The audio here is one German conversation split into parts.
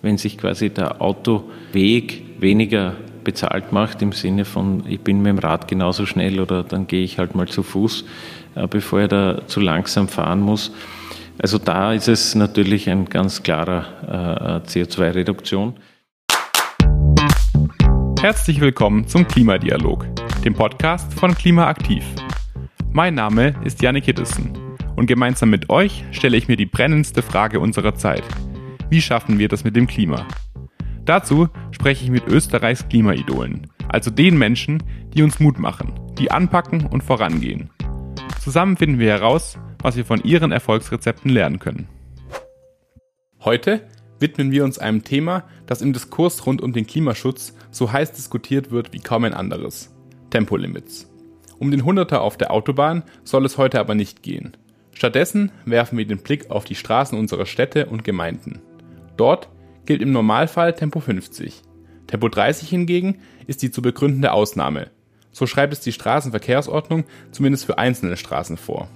Wenn sich quasi der Autoweg weniger bezahlt macht, im Sinne von, ich bin mit dem Rad genauso schnell oder dann gehe ich halt mal zu Fuß, äh, bevor ich da zu langsam fahren muss. Also da ist es natürlich ein ganz klarer äh, CO2-Reduktion. Herzlich willkommen zum Klimadialog, dem Podcast von Klimaaktiv. Mein Name ist Janik Hiddesen und gemeinsam mit euch stelle ich mir die brennendste Frage unserer Zeit. Wie schaffen wir das mit dem Klima? Dazu spreche ich mit Österreichs Klimaidolen, also den Menschen, die uns Mut machen, die anpacken und vorangehen. Zusammen finden wir heraus, was wir von ihren Erfolgsrezepten lernen können. Heute widmen wir uns einem Thema, das im Diskurs rund um den Klimaschutz so heiß diskutiert wird wie kaum ein anderes. Tempolimits. Um den Hunderter auf der Autobahn soll es heute aber nicht gehen. Stattdessen werfen wir den Blick auf die Straßen unserer Städte und Gemeinden. Dort gilt im Normalfall Tempo 50. Tempo 30 hingegen ist die zu begründende Ausnahme. So schreibt es die Straßenverkehrsordnung zumindest für einzelne Straßen vor.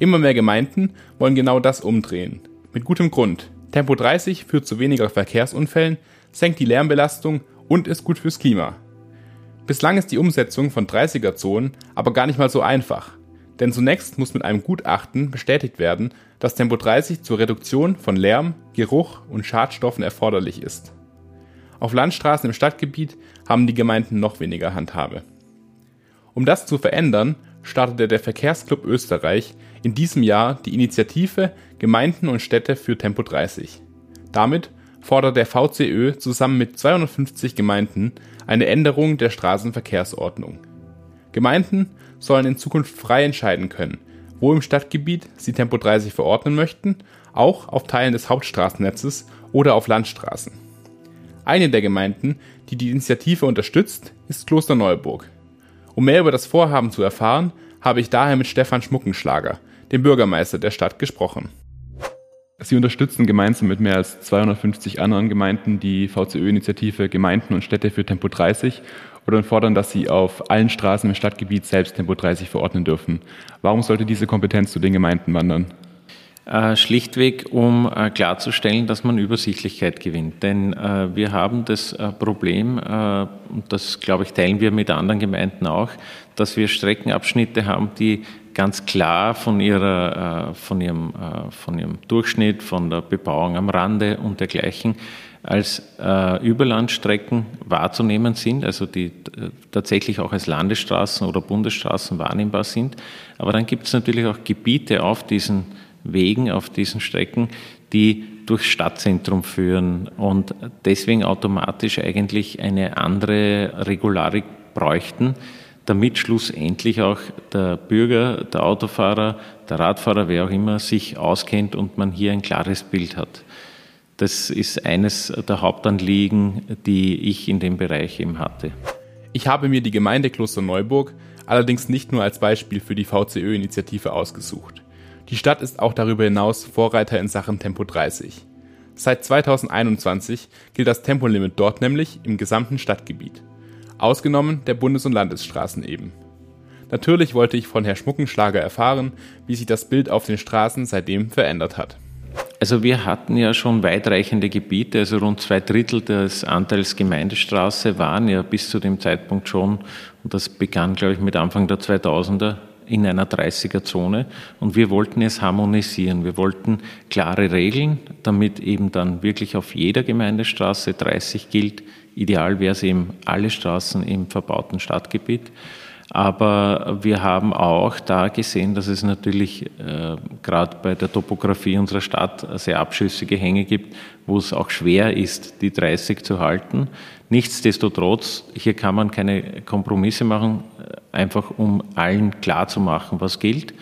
Immer mehr Gemeinden wollen genau das umdrehen. Mit gutem Grund. Tempo 30 führt zu weniger Verkehrsunfällen, senkt die Lärmbelastung und ist gut fürs Klima. Bislang ist die Umsetzung von 30er-Zonen aber gar nicht mal so einfach. Denn zunächst muss mit einem Gutachten bestätigt werden, dass Tempo 30 zur Reduktion von Lärm, Geruch und Schadstoffen erforderlich ist. Auf Landstraßen im Stadtgebiet haben die Gemeinden noch weniger Handhabe. Um das zu verändern, startete der Verkehrsclub Österreich in diesem Jahr die Initiative Gemeinden und Städte für Tempo 30. Damit fordert der VCÖ zusammen mit 250 Gemeinden eine Änderung der Straßenverkehrsordnung. Gemeinden sollen in Zukunft frei entscheiden können, wo im Stadtgebiet sie Tempo 30 verordnen möchten, auch auf Teilen des Hauptstraßennetzes oder auf Landstraßen. Eine der Gemeinden, die die Initiative unterstützt, ist Klosterneuburg. Um mehr über das Vorhaben zu erfahren, habe ich daher mit Stefan Schmuckenschlager, dem Bürgermeister der Stadt, gesprochen. Sie unterstützen gemeinsam mit mehr als 250 anderen Gemeinden die VCÖ-Initiative Gemeinden und Städte für Tempo 30 oder fordern, dass sie auf allen Straßen im Stadtgebiet selbst Tempo 30 verordnen dürfen. Warum sollte diese Kompetenz zu den Gemeinden wandern? Äh, schlichtweg, um äh, klarzustellen, dass man Übersichtlichkeit gewinnt. Denn äh, wir haben das Problem, und das glaube ich teilen wir mit anderen Gemeinden auch, dass wir Streckenabschnitte haben, die ganz klar von, ihrer, von, ihrem, von ihrem Durchschnitt, von der Bebauung am Rande und dergleichen als äh, Überlandstrecken wahrzunehmen sind, also die äh, tatsächlich auch als Landesstraßen oder Bundesstraßen wahrnehmbar sind. Aber dann gibt es natürlich auch Gebiete auf diesen Wegen, auf diesen Strecken, die durchs Stadtzentrum führen und deswegen automatisch eigentlich eine andere Regularik bräuchten, damit schlussendlich auch der Bürger, der Autofahrer, der Radfahrer, wer auch immer, sich auskennt und man hier ein klares Bild hat. Das ist eines der Hauptanliegen, die ich in dem Bereich eben hatte. Ich habe mir die Gemeinde Klosterneuburg allerdings nicht nur als Beispiel für die VCÖ-Initiative ausgesucht. Die Stadt ist auch darüber hinaus Vorreiter in Sachen Tempo 30. Seit 2021 gilt das Tempolimit dort nämlich im gesamten Stadtgebiet. Ausgenommen der Bundes- und Landesstraßen eben. Natürlich wollte ich von Herrn Schmuckenschlager erfahren, wie sich das Bild auf den Straßen seitdem verändert hat. Also wir hatten ja schon weitreichende Gebiete, also rund zwei Drittel des Anteils Gemeindestraße waren ja bis zu dem Zeitpunkt schon, und das begann, glaube ich, mit Anfang der 2000er, in einer 30er-Zone. Und wir wollten es harmonisieren. Wir wollten klare Regeln, damit eben dann wirklich auf jeder Gemeindestraße 30 gilt. Ideal wäre es eben alle Straßen im verbauten Stadtgebiet. Aber wir haben auch da gesehen, dass es natürlich äh, gerade bei der Topografie unserer Stadt sehr abschüssige Hänge gibt, wo es auch schwer ist, die 30 zu halten. Nichtsdestotrotz, hier kann man keine Kompromisse machen, einfach um allen klarzumachen, was gilt.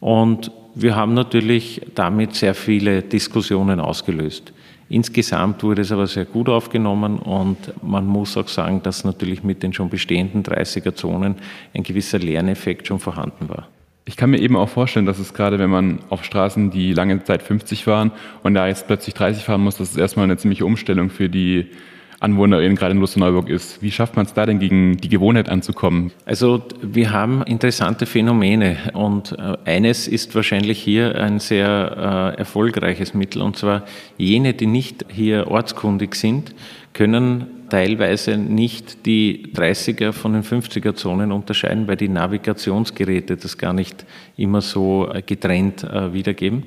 Und wir haben natürlich damit sehr viele Diskussionen ausgelöst. Insgesamt wurde es aber sehr gut aufgenommen und man muss auch sagen, dass natürlich mit den schon bestehenden 30er-Zonen ein gewisser Lerneffekt schon vorhanden war. Ich kann mir eben auch vorstellen, dass es gerade, wenn man auf Straßen, die lange Zeit 50 waren und da jetzt plötzlich 30 fahren muss, dass es erstmal eine ziemliche Umstellung für die Anwohnerin gerade in Lusterneuburg ist. Wie schafft man es da denn gegen die Gewohnheit anzukommen? Also wir haben interessante Phänomene und äh, eines ist wahrscheinlich hier ein sehr äh, erfolgreiches Mittel und zwar jene, die nicht hier ortskundig sind, können teilweise nicht die 30er von den 50er Zonen unterscheiden, weil die Navigationsgeräte das gar nicht immer so äh, getrennt äh, wiedergeben.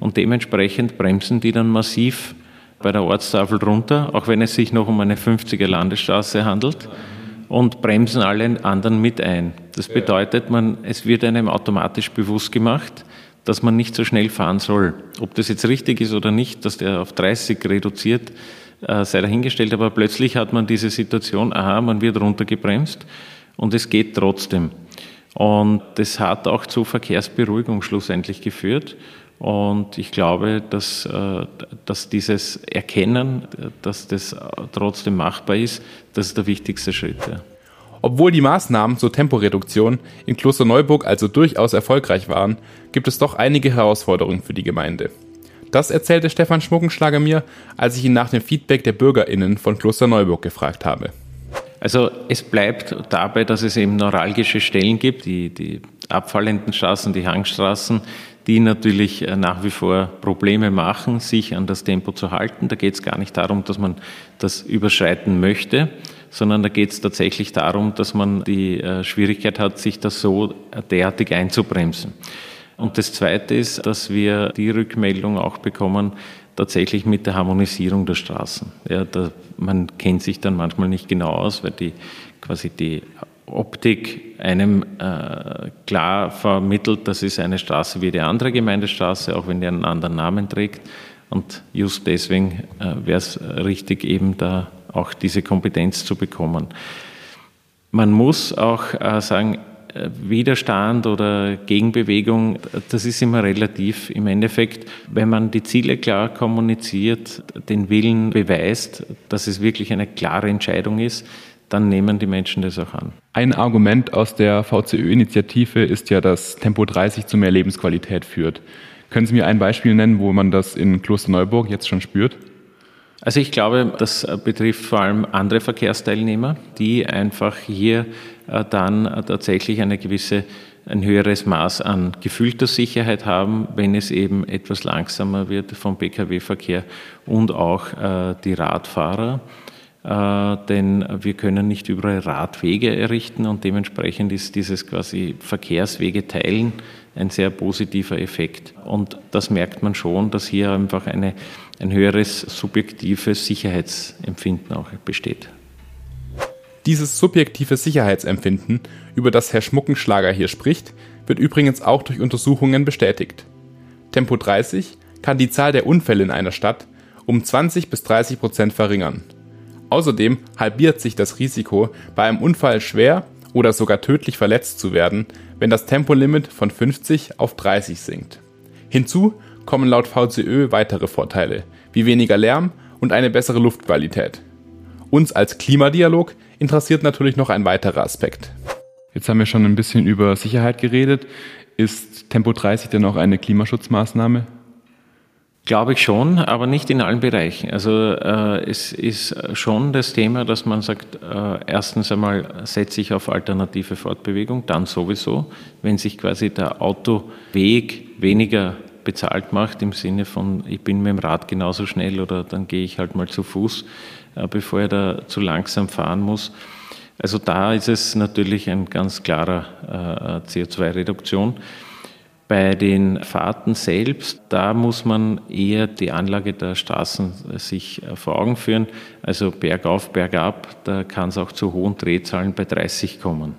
Und dementsprechend bremsen die dann massiv bei der Ortstafel drunter, auch wenn es sich noch um eine 50er Landesstraße handelt, und bremsen alle anderen mit ein. Das bedeutet, man, es wird einem automatisch bewusst gemacht, dass man nicht so schnell fahren soll. Ob das jetzt richtig ist oder nicht, dass der auf 30 reduziert, äh, sei dahingestellt, aber plötzlich hat man diese Situation, aha, man wird runtergebremst und es geht trotzdem. Und das hat auch zu Verkehrsberuhigung schlussendlich geführt. Und ich glaube, dass, äh, dass dieses Erkennen, dass das trotzdem machbar ist, das ist der wichtigste Schritt. Ja. Obwohl die Maßnahmen zur Temporeduktion in Klosterneuburg also durchaus erfolgreich waren, gibt es doch einige Herausforderungen für die Gemeinde. Das erzählte Stefan Schmuckenschlager mir, als ich ihn nach dem Feedback der BürgerInnen von Klosterneuburg gefragt habe. Also es bleibt dabei, dass es eben neuralgische Stellen gibt, die, die abfallenden Straßen, die Hangstraßen, die natürlich äh, nach wie vor Probleme machen, sich an das Tempo zu halten. Da geht es gar nicht darum, dass man das überschreiten möchte, sondern da geht es tatsächlich darum, dass man die äh, Schwierigkeit hat, sich das so derartig einzubremsen. Und das Zweite ist, dass wir die Rückmeldung auch bekommen, tatsächlich mit der Harmonisierung der Straßen. Ja, da, man kennt sich dann manchmal nicht genau aus, weil die quasi die Optik einem äh, klar vermittelt, das ist eine Straße wie die andere Gemeindestraße, auch wenn die einen anderen Namen trägt. Und just deswegen äh, wäre es richtig, eben da auch diese Kompetenz zu bekommen. Man muss auch äh, sagen, äh, Widerstand oder Gegenbewegung, das ist immer relativ. Im Endeffekt, wenn man die Ziele klar kommuniziert, den Willen beweist, dass es wirklich eine klare Entscheidung ist, dann nehmen die Menschen das auch an. Ein Argument aus der VCÖ-Initiative ist ja, dass Tempo 30 zu mehr Lebensqualität führt. Können Sie mir ein Beispiel nennen, wo man das in Klosterneuburg jetzt schon spürt? Also ich glaube, das betrifft vor allem andere Verkehrsteilnehmer, die einfach hier äh, dann tatsächlich eine gewisse ein höheres Maß an gefühlter Sicherheit haben, wenn es eben etwas langsamer wird vom Pkw-Verkehr und auch äh, die Radfahrer. Äh, denn wir können nicht überall Radwege errichten und dementsprechend ist dieses quasi Verkehrswege teilen ein sehr positiver Effekt. Und das merkt man schon, dass hier einfach eine, ein höheres subjektives Sicherheitsempfinden auch besteht. Dieses subjektive Sicherheitsempfinden, über das Herr Schmuckenschlager hier spricht, wird übrigens auch durch Untersuchungen bestätigt. Tempo 30 kann die Zahl der Unfälle in einer Stadt um 20 bis 30 Prozent verringern. Außerdem halbiert sich das Risiko, bei einem Unfall schwer oder sogar tödlich verletzt zu werden, wenn das Tempolimit von 50 auf 30 sinkt. Hinzu kommen laut VCÖ weitere Vorteile, wie weniger Lärm und eine bessere Luftqualität. Uns als Klimadialog interessiert natürlich noch ein weiterer Aspekt. Jetzt haben wir schon ein bisschen über Sicherheit geredet. Ist Tempo 30 denn auch eine Klimaschutzmaßnahme? Glaube ich schon, aber nicht in allen Bereichen. Also äh, es ist schon das Thema, dass man sagt, äh, erstens einmal setze ich auf alternative Fortbewegung, dann sowieso, wenn sich quasi der Autoweg weniger bezahlt macht, im Sinne von, ich bin mit dem Rad genauso schnell oder dann gehe ich halt mal zu Fuß, äh, bevor er da zu langsam fahren muss. Also da ist es natürlich ein ganz klarer äh, CO2-Reduktion. Bei den Fahrten selbst, da muss man eher die Anlage der Straßen sich äh, vor Augen führen. Also bergauf, bergab, da kann es auch zu hohen Drehzahlen bei 30 kommen.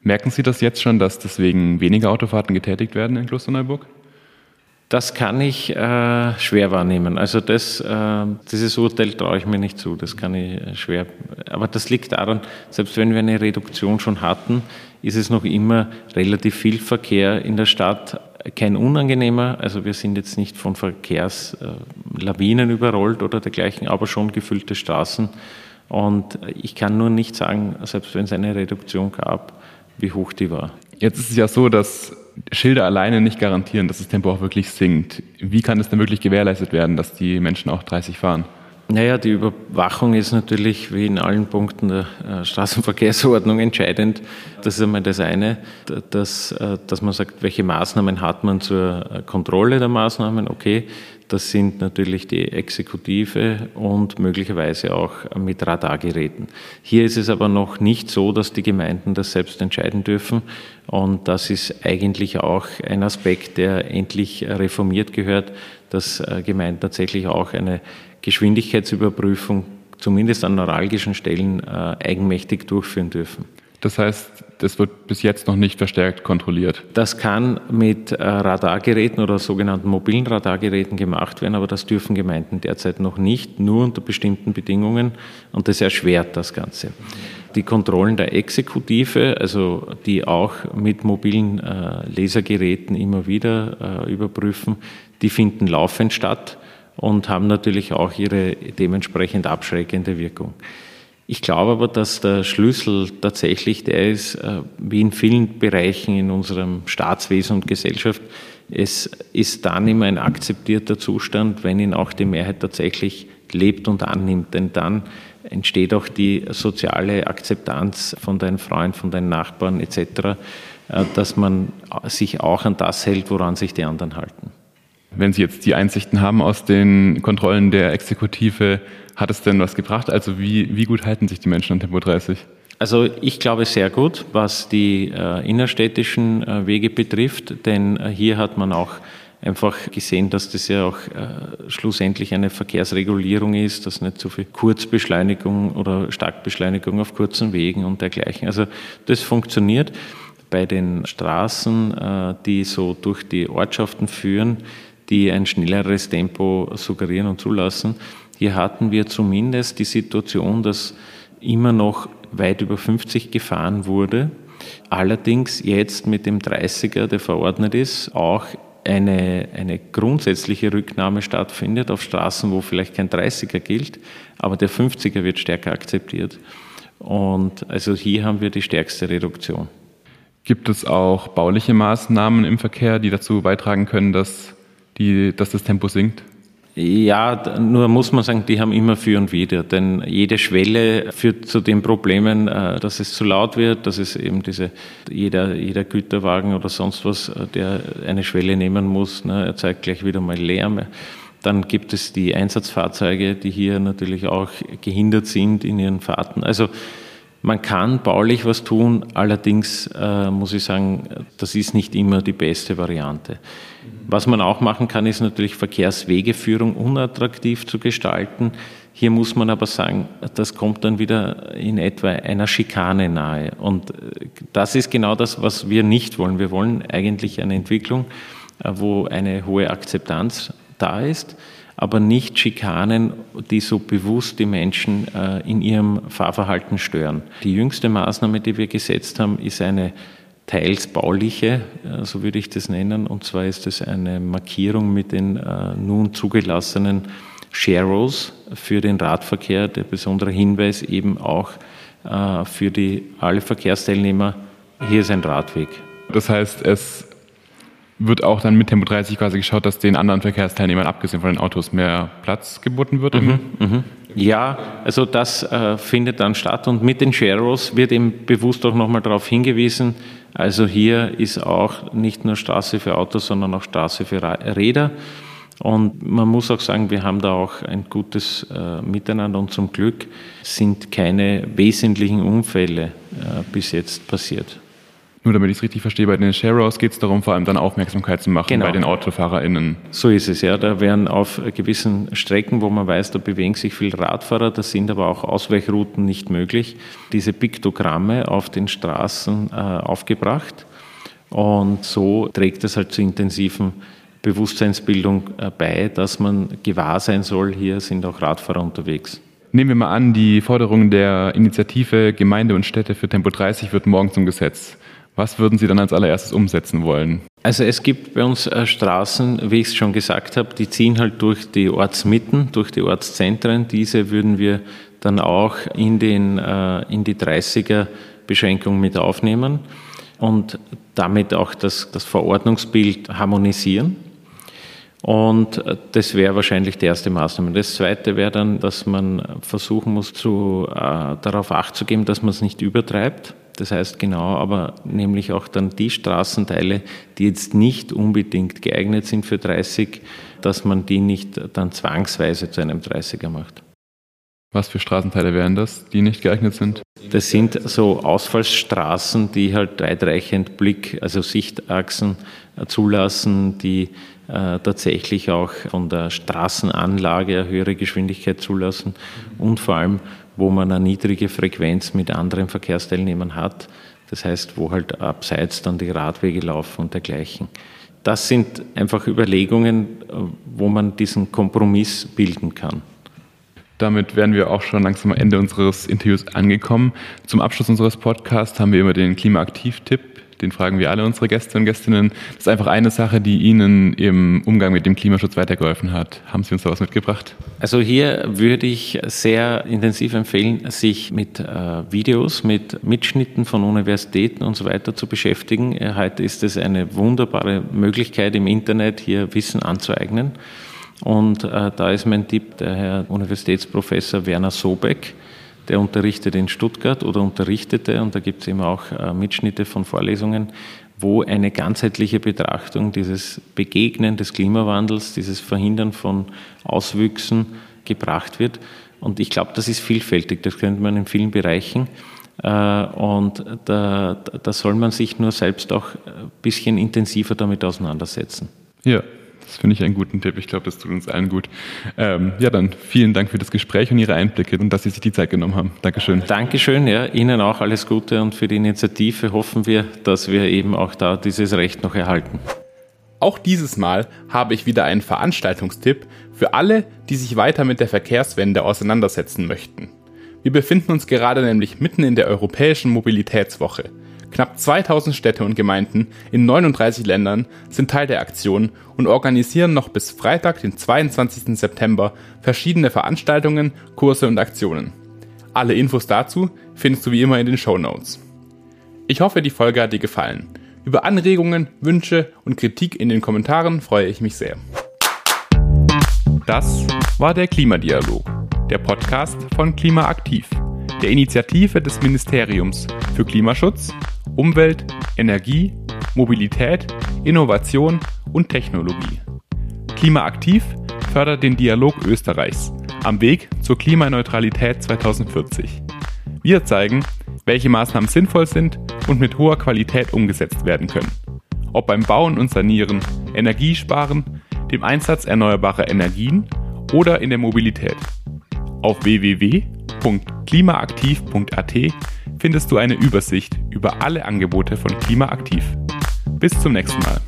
Merken Sie das jetzt schon, dass deswegen weniger Autofahrten getätigt werden in Klosterneuburg? Das kann ich äh, schwer wahrnehmen. Also das, äh, dieses Urteil traue ich mir nicht zu. Das kann ich äh, schwer. Aber das liegt daran, selbst wenn wir eine Reduktion schon hatten, ist es noch immer relativ viel Verkehr in der Stadt. Kein unangenehmer, also wir sind jetzt nicht von Verkehrslawinen überrollt oder dergleichen, aber schon gefüllte Straßen. Und ich kann nur nicht sagen, selbst wenn es eine Reduktion gab, wie hoch die war. Jetzt ist es ja so, dass Schilder alleine nicht garantieren, dass das Tempo auch wirklich sinkt. Wie kann es denn wirklich gewährleistet werden, dass die Menschen auch 30 fahren? Naja, die Überwachung ist natürlich wie in allen Punkten der äh, Straßenverkehrsordnung entscheidend. Das ist einmal das eine, dass, äh, dass man sagt, welche Maßnahmen hat man zur äh, Kontrolle der Maßnahmen. Okay, das sind natürlich die Exekutive und möglicherweise auch mit Radargeräten. Hier ist es aber noch nicht so, dass die Gemeinden das selbst entscheiden dürfen. Und das ist eigentlich auch ein Aspekt, der endlich reformiert gehört, dass Gemeinden tatsächlich auch eine Geschwindigkeitsüberprüfung zumindest an neuralgischen Stellen äh, eigenmächtig durchführen dürfen. Das heißt, das wird bis jetzt noch nicht verstärkt kontrolliert. Das kann mit äh, Radargeräten oder sogenannten mobilen Radargeräten gemacht werden, aber das dürfen Gemeinden derzeit noch nicht, nur unter bestimmten Bedingungen und das erschwert das Ganze. Die Kontrollen der Exekutive, also die auch mit mobilen äh, Lasergeräten immer wieder äh, überprüfen, die finden laufend statt und haben natürlich auch ihre dementsprechend abschreckende Wirkung. Ich glaube aber, dass der Schlüssel tatsächlich der ist, äh, wie in vielen Bereichen in unserem Staatswesen und Gesellschaft, es ist dann immer ein akzeptierter Zustand, wenn ihn auch die Mehrheit tatsächlich lebt und annimmt. Denn dann entsteht auch die soziale Akzeptanz von deinen Freunden, von deinen Nachbarn etc., äh, dass man sich auch an das hält, woran sich die anderen halten. Wenn Sie jetzt die Einsichten haben aus den Kontrollen der Exekutive, hat es denn was gebracht? Also wie, wie gut halten sich die Menschen an Tempo 30? Also ich glaube sehr gut, was die äh, innerstädtischen äh, Wege betrifft, denn äh, hier hat man auch einfach gesehen, dass das ja auch äh, schlussendlich eine Verkehrsregulierung ist, dass nicht so viel Kurzbeschleunigung oder Starkbeschleunigung auf kurzen Wegen und dergleichen. Also das funktioniert. Bei den Straßen, äh, die so durch die Ortschaften führen, die ein schnelleres Tempo suggerieren und zulassen. Hier hatten wir zumindest die Situation, dass immer noch weit über 50 gefahren wurde. Allerdings jetzt mit dem 30er, der verordnet ist, auch eine, eine grundsätzliche Rücknahme stattfindet auf Straßen, wo vielleicht kein 30er gilt, aber der 50er wird stärker akzeptiert. Und also hier haben wir die stärkste Reduktion. Gibt es auch bauliche Maßnahmen im Verkehr, die dazu beitragen können, dass die, dass das Tempo sinkt? Ja, nur muss man sagen, die haben immer für und wieder, denn jede Schwelle führt zu den Problemen, äh, dass es zu laut wird, dass es eben diese, jeder, jeder Güterwagen oder sonst was, äh, der eine Schwelle nehmen muss, ne, erzeugt gleich wieder mal Lärm. Dann gibt es die Einsatzfahrzeuge, die hier natürlich auch gehindert sind in ihren Fahrten. Also man kann baulich was tun, allerdings äh, muss ich sagen, das ist nicht immer die beste Variante. Was man auch machen kann, ist natürlich Verkehrswegeführung unattraktiv zu gestalten. Hier muss man aber sagen, das kommt dann wieder in etwa einer Schikane nahe. Und äh, das ist genau das, was wir nicht wollen. Wir wollen eigentlich eine Entwicklung, äh, wo eine hohe Akzeptanz da ist aber nicht Schikanen, die so bewusst die Menschen äh, in ihrem Fahrverhalten stören. Die jüngste Maßnahme, die wir gesetzt haben, ist eine teils bauliche, äh, so würde ich das nennen, und zwar ist es eine Markierung mit den äh, nun zugelassenen Sharos für den Radverkehr, der besondere Hinweis eben auch für die, alle Verkehrsteilnehmer, hier ist ein Radweg. Das heißt, es wird auch dann mit Tempo 30 quasi geschaut, dass den anderen Verkehrsteilnehmern, abgesehen von den Autos, mehr Platz geboten wird? Mhm, mhm. Ja, also das äh, findet dann statt und mit den Sharos wird eben bewusst auch nochmal darauf hingewiesen, also hier ist auch nicht nur Straße für Autos, sondern auch Straße für Räder. Und man muss auch sagen, wir haben da auch ein gutes äh, Miteinander und zum Glück sind keine wesentlichen Unfälle äh, bis jetzt passiert. Nur damit ich es richtig verstehe, bei den Sharehouse geht es darum, vor allem dann Aufmerksamkeit zu machen genau. bei den AutofahrerInnen. So ist es, ja. Da werden auf gewissen Strecken, wo man weiß, da bewegen sich viele Radfahrer, da sind aber auch Ausweichrouten nicht möglich, diese Piktogramme auf den Straßen äh, aufgebracht. Und so trägt es halt zur intensiven Bewusstseinsbildung äh, bei, dass man gewahr sein soll, hier sind auch Radfahrer unterwegs. Nehmen wir mal an, die Forderung der Initiative Gemeinde und Städte für Tempo 30 wird morgen zum Gesetz. Was würden Sie dann als allererstes umsetzen wollen? Also es gibt bei uns äh, Straßen, wie ich es schon gesagt habe, die ziehen halt durch die Ortsmitten, durch die Ortszentren. Diese würden wir dann auch in, den, äh, in die 30er Beschränkung mit aufnehmen und damit auch das, das Verordnungsbild harmonisieren. Und äh, das wäre wahrscheinlich die erste Maßnahme. Das zweite wäre dann, dass man versuchen muss, zu, äh, darauf Acht zu geben, dass man es nicht übertreibt. Das heißt genau, aber nämlich auch dann die Straßenteile, die jetzt nicht unbedingt geeignet sind für 30, dass man die nicht dann zwangsweise zu einem 30er macht. Was für Straßenteile wären das, die nicht geeignet sind? Das sind so Ausfallsstraßen, die halt weitreichend Blick, also Sichtachsen zulassen, die äh, tatsächlich auch von der Straßenanlage eine höhere Geschwindigkeit zulassen und vor allem, wo man eine niedrige Frequenz mit anderen Verkehrsteilnehmern hat. Das heißt, wo halt abseits dann die Radwege laufen und dergleichen. Das sind einfach Überlegungen, wo man diesen Kompromiss bilden kann. Damit wären wir auch schon langsam am Ende unseres Interviews angekommen. Zum Abschluss unseres Podcasts haben wir immer den Klimaaktiv-Tipp. Den fragen wir alle unsere Gäste und Gästinnen. Das ist einfach eine Sache, die Ihnen im Umgang mit dem Klimaschutz weitergeholfen hat. Haben Sie uns da was mitgebracht? Also hier würde ich sehr intensiv empfehlen, sich mit äh, Videos, mit Mitschnitten von Universitäten und so weiter zu beschäftigen. Äh, heute ist es eine wunderbare Möglichkeit im Internet, hier Wissen anzueignen. Und äh, da ist mein Tipp der Herr Universitätsprofessor Werner Sobeck, der unterrichtet in Stuttgart oder unterrichtete, und da gibt es eben auch äh, Mitschnitte von Vorlesungen, wo eine ganzheitliche Betrachtung dieses Begegnen des Klimawandels, dieses Verhindern von Auswüchsen gebracht wird. Und ich glaube, das ist vielfältig, das könnte man in vielen Bereichen. Äh, und da, da soll man sich nur selbst auch ein bisschen intensiver damit auseinandersetzen. Ja, das finde ich einen guten Tipp. Ich glaube, das tut uns allen gut. Ähm, ja, dann vielen Dank für das Gespräch und Ihre Einblicke und dass Sie sich die Zeit genommen haben. Dankeschön. Dankeschön, ja. Ihnen auch alles Gute und für die Initiative hoffen wir, dass wir eben auch da dieses Recht noch erhalten. Auch dieses Mal habe ich wieder einen Veranstaltungstipp für alle, die sich weiter mit der Verkehrswende auseinandersetzen möchten. Wir befinden uns gerade nämlich mitten in der Europäischen Mobilitätswoche. Knapp 2000 Städte und Gemeinden in 39 Ländern sind Teil der Aktion und organisieren noch bis Freitag, den 22. September, verschiedene Veranstaltungen, Kurse und Aktionen. Alle Infos dazu findest du wie immer in den Show Notes. Ich hoffe, die Folge hat dir gefallen. Über Anregungen, Wünsche und Kritik in den Kommentaren freue ich mich sehr. Das war der Klimadialog, der Podcast von Klimaaktiv, der Initiative des Ministeriums für Klimaschutz Umwelt, Energie, Mobilität, Innovation und Technologie. Klimaaktiv fördert den Dialog Österreichs am Weg zur Klimaneutralität 2040. Wir zeigen, welche Maßnahmen sinnvoll sind und mit hoher Qualität umgesetzt werden können. Ob beim Bauen und Sanieren, Energiesparen, dem Einsatz erneuerbarer Energien oder in der Mobilität. Auf www.klimaaktiv.at findest du eine Übersicht über alle Angebote von Klimaaktiv. Bis zum nächsten Mal.